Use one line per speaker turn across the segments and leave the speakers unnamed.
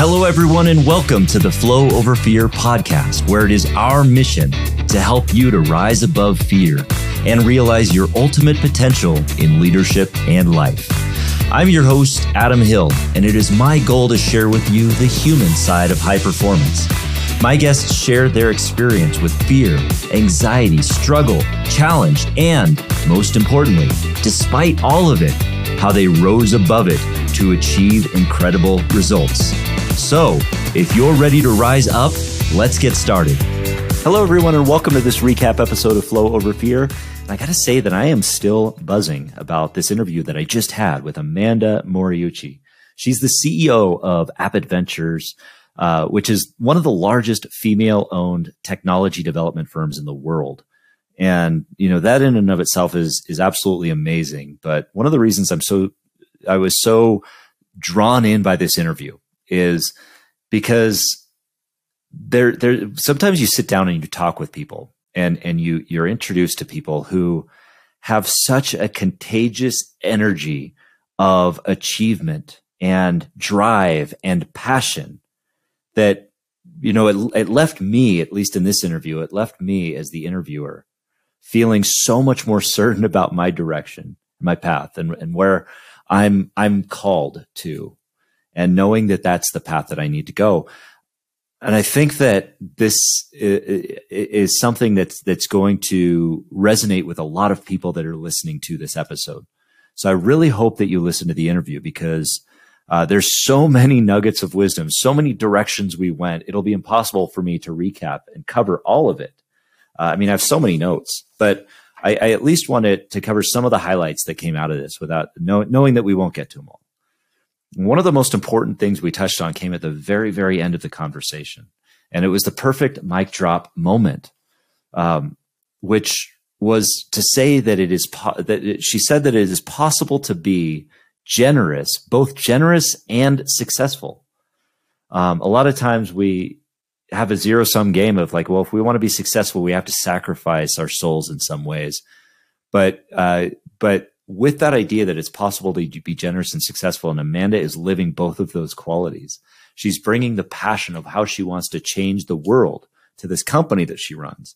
Hello, everyone, and welcome to the Flow Over Fear podcast, where it is our mission to help you to rise above fear and realize your ultimate potential in leadership and life. I'm your host, Adam Hill, and it is my goal to share with you the human side of high performance. My guests share their experience with fear, anxiety, struggle, challenge, and most importantly, despite all of it, how they rose above it to achieve incredible results. So, if you're ready to rise up, let's get started. Hello, everyone, and welcome to this recap episode of Flow Over Fear. I got to say that I am still buzzing about this interview that I just had with Amanda Moriuchi. She's the CEO of AppIt Ventures, uh, which is one of the largest female owned technology development firms in the world. And, you know, that in and of itself is, is absolutely amazing. But one of the reasons I'm so, I was so drawn in by this interview is because there there sometimes you sit down and you talk with people and and you you're introduced to people who have such a contagious energy of achievement and drive and passion that you know it, it left me at least in this interview it left me as the interviewer feeling so much more certain about my direction my path and, and where i'm i'm called to and knowing that that's the path that I need to go. And I think that this is something that's, that's going to resonate with a lot of people that are listening to this episode. So I really hope that you listen to the interview because uh, there's so many nuggets of wisdom, so many directions we went. It'll be impossible for me to recap and cover all of it. Uh, I mean, I have so many notes, but I, I, at least wanted to cover some of the highlights that came out of this without know, knowing that we won't get to them all. One of the most important things we touched on came at the very, very end of the conversation. And it was the perfect mic drop moment, um, which was to say that it is, po- that it, she said that it is possible to be generous, both generous and successful. Um, a lot of times we have a zero sum game of like, well, if we want to be successful, we have to sacrifice our souls in some ways. But, uh, but with that idea that it's possible to be generous and successful. And Amanda is living both of those qualities. She's bringing the passion of how she wants to change the world to this company that she runs.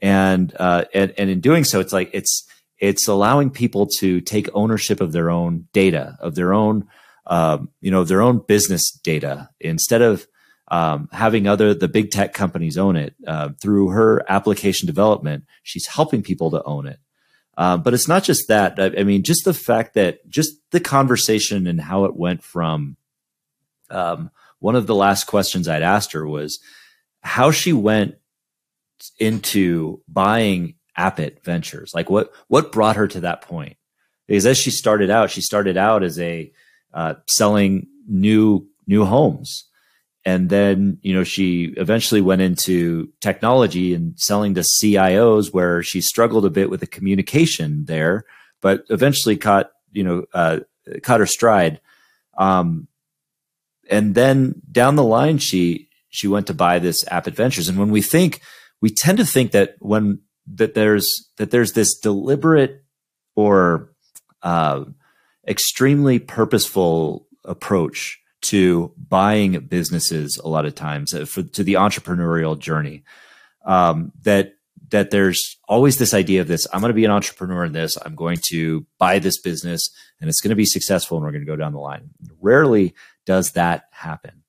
And, uh, and, and in doing so, it's like, it's, it's allowing people to take ownership of their own data, of their own, um, you know, their own business data instead of, um, having other the big tech companies own it uh, through her application development she's helping people to own it uh, but it's not just that. I, I, mean, just the fact that just the conversation and how it went from um, one of the last questions I'd asked her was how she went into buying AppIt Ventures. Like what what brought her to that point? Because as she started out, she started out as a uh, selling new new homes and then you know she eventually went into technology and selling to CIOs where she struggled a bit with the communication there, but eventually caught you know uh, caught her stride. Um, and then down the line, she she went to buy this AppIt Ventures and when we think, we tend to think that when that there's that there's this deliberate or uh, extremely purposeful approach to buying businesses a lot of times uh, for, to the entrepreneurial journey. Um, that that there's always this idea of this. I'm going to be an entrepreneur in this. I'm going to buy this business, and it's going to be successful, and we're going to go down the line. Rarely does that happen.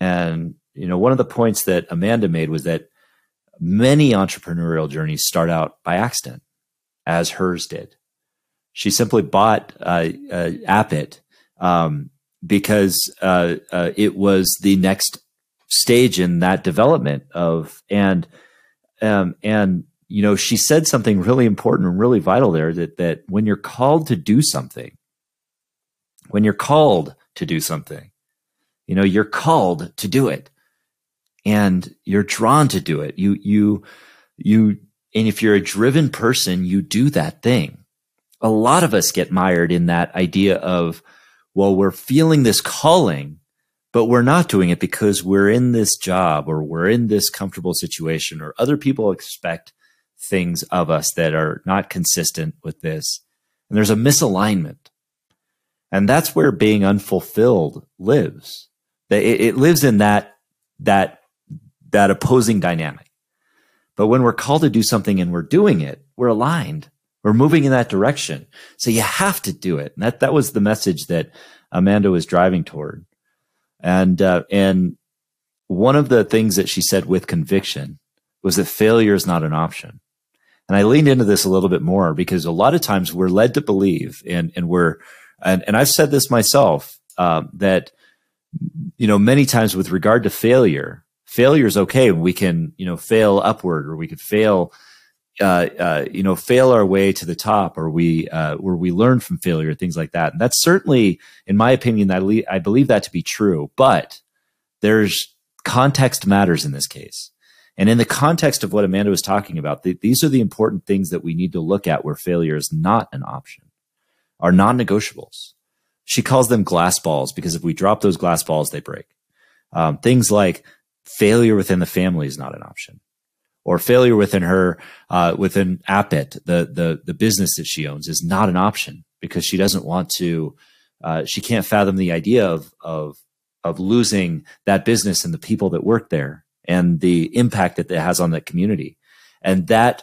And you know, one of the points that Amanda made was that many entrepreneurial journeys start out by accident, as hers did. She simply bought uh, uh, AppIt um, because uh, uh, it was the next stage in that development of and um, and you know she said something really important and really vital there that that when you're called to do something when you're called to do something you know you're called to do it and you're drawn to do it. You you you and if you're a driven person you do that thing. A lot of us get mired in that idea of well, we're feeling this calling, but we're not doing it because we're in this job or we're in this comfortable situation or other people expect things of us that are not consistent with this. And there's a misalignment. And that's where being unfulfilled lives It, it lives in that that that opposing dynamic. But when we're called to do something and we're doing it, we're aligned. We're moving in that direction. So you have to do it. And that that was the message that Amanda was driving toward. And uh, and one of the things that she said with conviction was that failure is not an option. And I leaned into this a little bit more because a lot of times we're led to believe, and and we're, and, and I've said this myself uh, that you know many times with regard to failure, failure is okay. We can you know fail upward, or we could fail. Uh, uh, you know, fail our way to the top, or we, uh, where we learn from failure, things like that. And that's certainly, in my opinion, I, le- I believe that to be true. But there's context matters in this case. And in the context of what Amanda was talking about, these are the important things that we need to look at where failure is not an option, are non negotiables. She calls them glass balls because if we drop those glass balls, they break. Um, things like failure within the family is not an option, or failure within her, uh, within AppIt, the, the, the business that she owns is not an option because she doesn't want to, uh, she can't fathom the idea of, of, of losing that business and the people that work there and the impact that it has on that community. And that,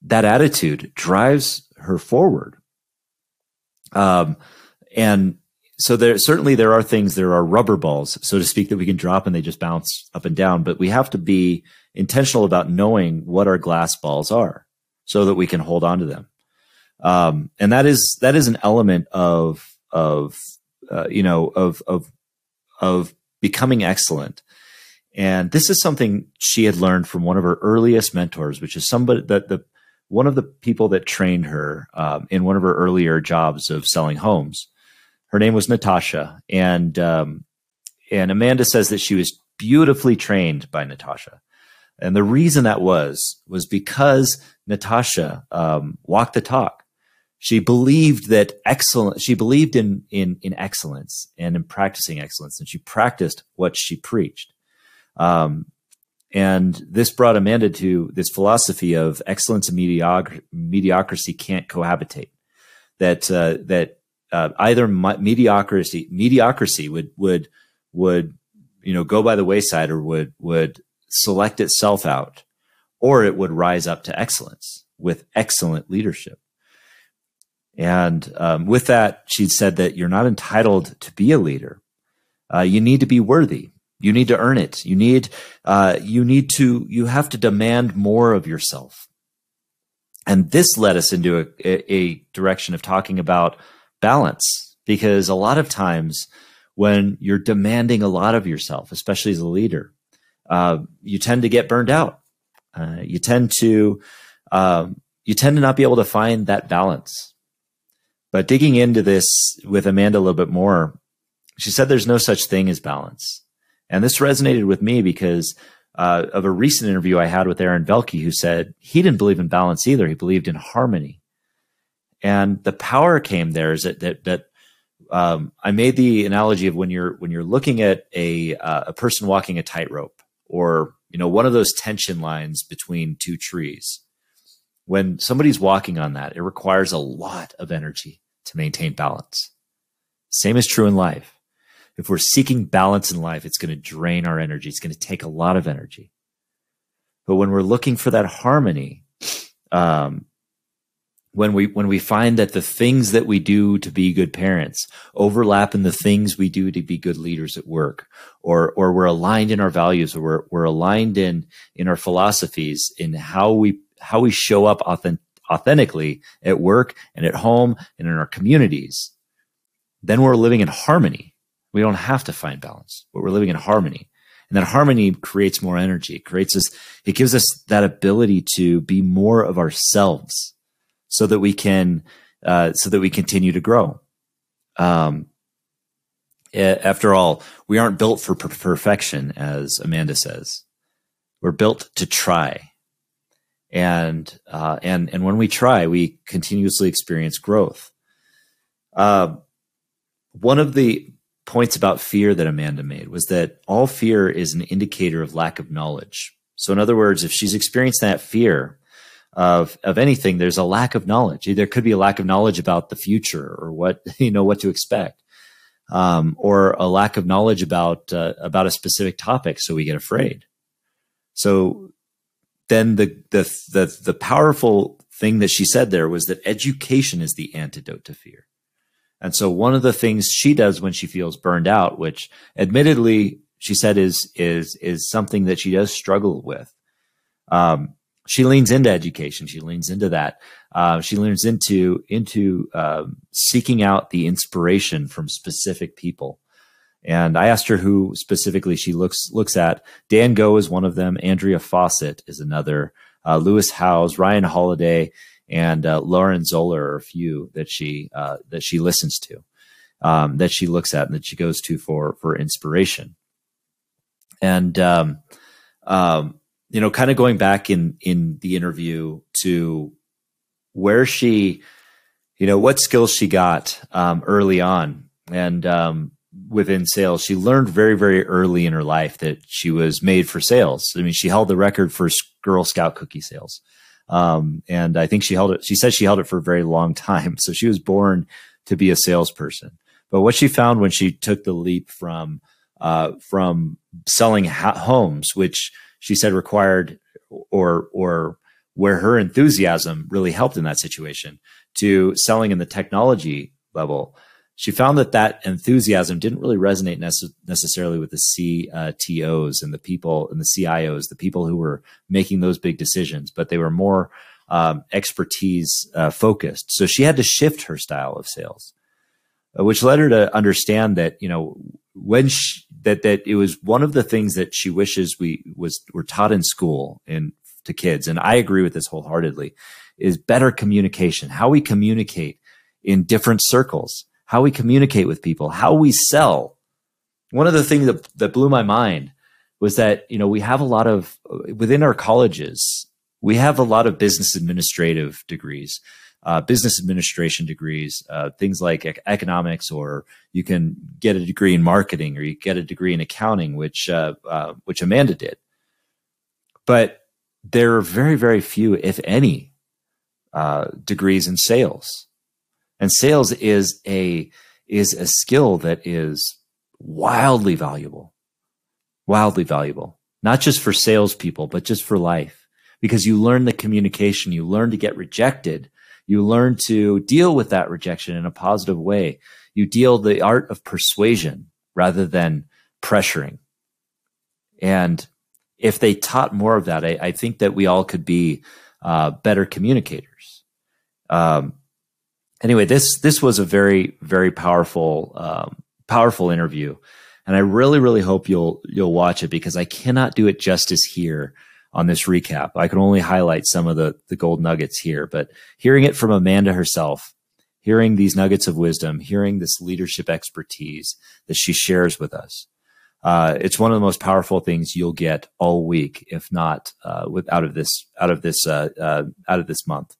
that attitude drives her forward. Um, and so there certainly there are things there are rubber balls so to speak that we can drop and they just bounce up and down but we have to be intentional about knowing what our glass balls are so that we can hold on to them um, and that is that is an element of of uh, you know of of of becoming excellent and this is something she had learned from one of her earliest mentors, which is somebody that the one of the people that trained her um, in one of her earlier jobs of selling homes. Her name was Natasha, and um, and Amanda says that she was beautifully trained by Natasha, and the reason that was was because Natasha um, walked the talk. She believed that excellent. She believed in in in excellence and in practicing excellence, and she practiced what she preached. Um, and this brought Amanda to this philosophy of excellence and medioc- mediocrity can't cohabitate. That uh, that uh, either mediocrity mediocrity would would would you know go by the wayside or would would select itself out, or it would rise up to excellence with excellent leadership. And um, with that, she said that you're not entitled to be a leader. Uh, you need to be worthy. You need to earn it. You need, uh, you need to, you have to demand more of yourself. And this led us into a, a direction of talking about balance because a lot of times when you're demanding a lot of yourself, especially as a leader, uh, you tend to get burned out. Uh, you tend to, um, you tend to not be able to find that balance. But digging into this with Amanda a little bit more, she said there's no such thing as balance. And this resonated with me because uh, of a recent interview I had with Aaron Velke, who said he didn't believe in balance either. He believed in harmony. And the power came there is that, that, that um, I made the analogy of when you're, when you're looking at a, uh, a person walking a tightrope or, you know, one of those tension lines between two trees. When somebody's walking on that, it requires a lot of energy to maintain balance. Same is true in life if we're seeking balance in life, it's going to drain our energy. It's going to take a lot of energy. But when we're looking for that harmony, um, when we when we find that the things that we do to be good parents overlap in the things we do to be good leaders at work, or or we're aligned in our values, or we're we're aligned in in our philosophies, in how we how we show up authentic, authentically at work and at home and in our communities, then we're living in harmony we don't have to find balance, but we're living in harmony. And that harmony creates more energy. It creates us, it gives us that ability to be more of ourselves so that we can, uh, so that we continue to grow. Um, after all, we aren't built for per- perfection, as Amanda says. We're built to try. And, uh, and, and when we try, we continuously experience growth. Uh, one of the points about fear that Amanda made was that all fear is an indicator of lack of knowledge. So, in other words, if she's experienced that fear of of anything, there's a lack of knowledge. There could be a lack of knowledge about the future or what you know what to expect. um, or a lack of knowledge about uh, about a specific topic, so we get afraid. So then the the the the powerful thing that she said there was that education is the antidote to fear. And so one of the things she does when she feels burned out, which admittedly she said is is is something that she does struggle with. Um, she leans into education. She leans into that. Uh, she leans into into um, seeking out the inspiration from specific people. And I asked her who specifically she looks looks at. Dan Go is one of them. Andrea Fawcett is another. Uh, Lewis Howes, Ryan Holiday, and uh, Lauren Zoller are a few that she uh, that she listens to, um, that she looks at, and that she goes to for for inspiration. And um, um, you know, kind of going back in in the interview to where she, you know, what skills she got um, early on, and um, within sales, she learned very very early in her life that she was made for sales. I mean, she held the record for Girl Scout cookie sales, um, and I think she held it. She said she held it for a very long time. So she was born to be a salesperson. But what she found when she took the leap from uh, from selling ha- homes, which she said required or or where her enthusiasm really helped in that situation to selling in the technology level she found that that enthusiasm didn't really resonate nece- necessarily with the CTOs and the people and the CIOs, the people who were making those big decisions, but they were more um, expertise uh, focused. So she had to shift her style of sales, uh, which led her to understand that you know when she, that that it was one of the things that she wishes we was were taught in school and to kids, and I agree with this wholeheartedly, is better communication, how we communicate in different circles, how we communicate with people, how we sell. One of the things that, that blew my mind was that, you know, we have a lot of within our colleges, we have a lot of business administrative degrees uh, business administration degrees, uh, things like ec- economics, or you can get a degree in marketing, or you get a degree in accounting, which uh, uh, which Amanda did. But there are very, very few, if any, uh, degrees in sales, and sales is a is a skill that is wildly valuable, wildly valuable, not just for salespeople, but just for life because you learn the communication, you learn to get rejected you learn to deal with that rejection in a positive way. You deal the art of persuasion rather than pressuring. And if they taught more of that, I, I think that we all could be uh, better communicators. Um, anyway, this this was a very very powerful um, powerful interview, and I really really hope you'll you'll watch it because I cannot do it justice here on this recap. I can only highlight some of the, the gold nuggets here, but hearing it from Amanda herself, hearing these nuggets of wisdom, hearing this leadership expertise that she shares with us, uh, it's one of the most powerful things you'll get all week, if not uh, with out of this out of this uh, uh out of this month.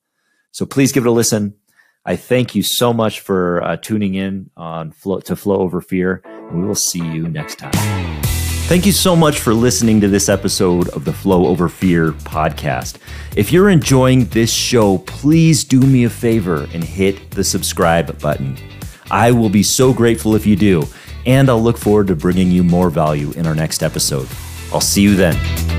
So please give it a listen. I thank you so much for uh, tuning in on flow, to Flow Over Fear, and we will see you next time. Thank you so much for listening to this episode of the Flow Over Fear podcast. If you're enjoying this show, please do me a favor and hit the subscribe button. I will be so grateful if you do, and I'll look forward to bringing you more value in our next episode. I'll see you then.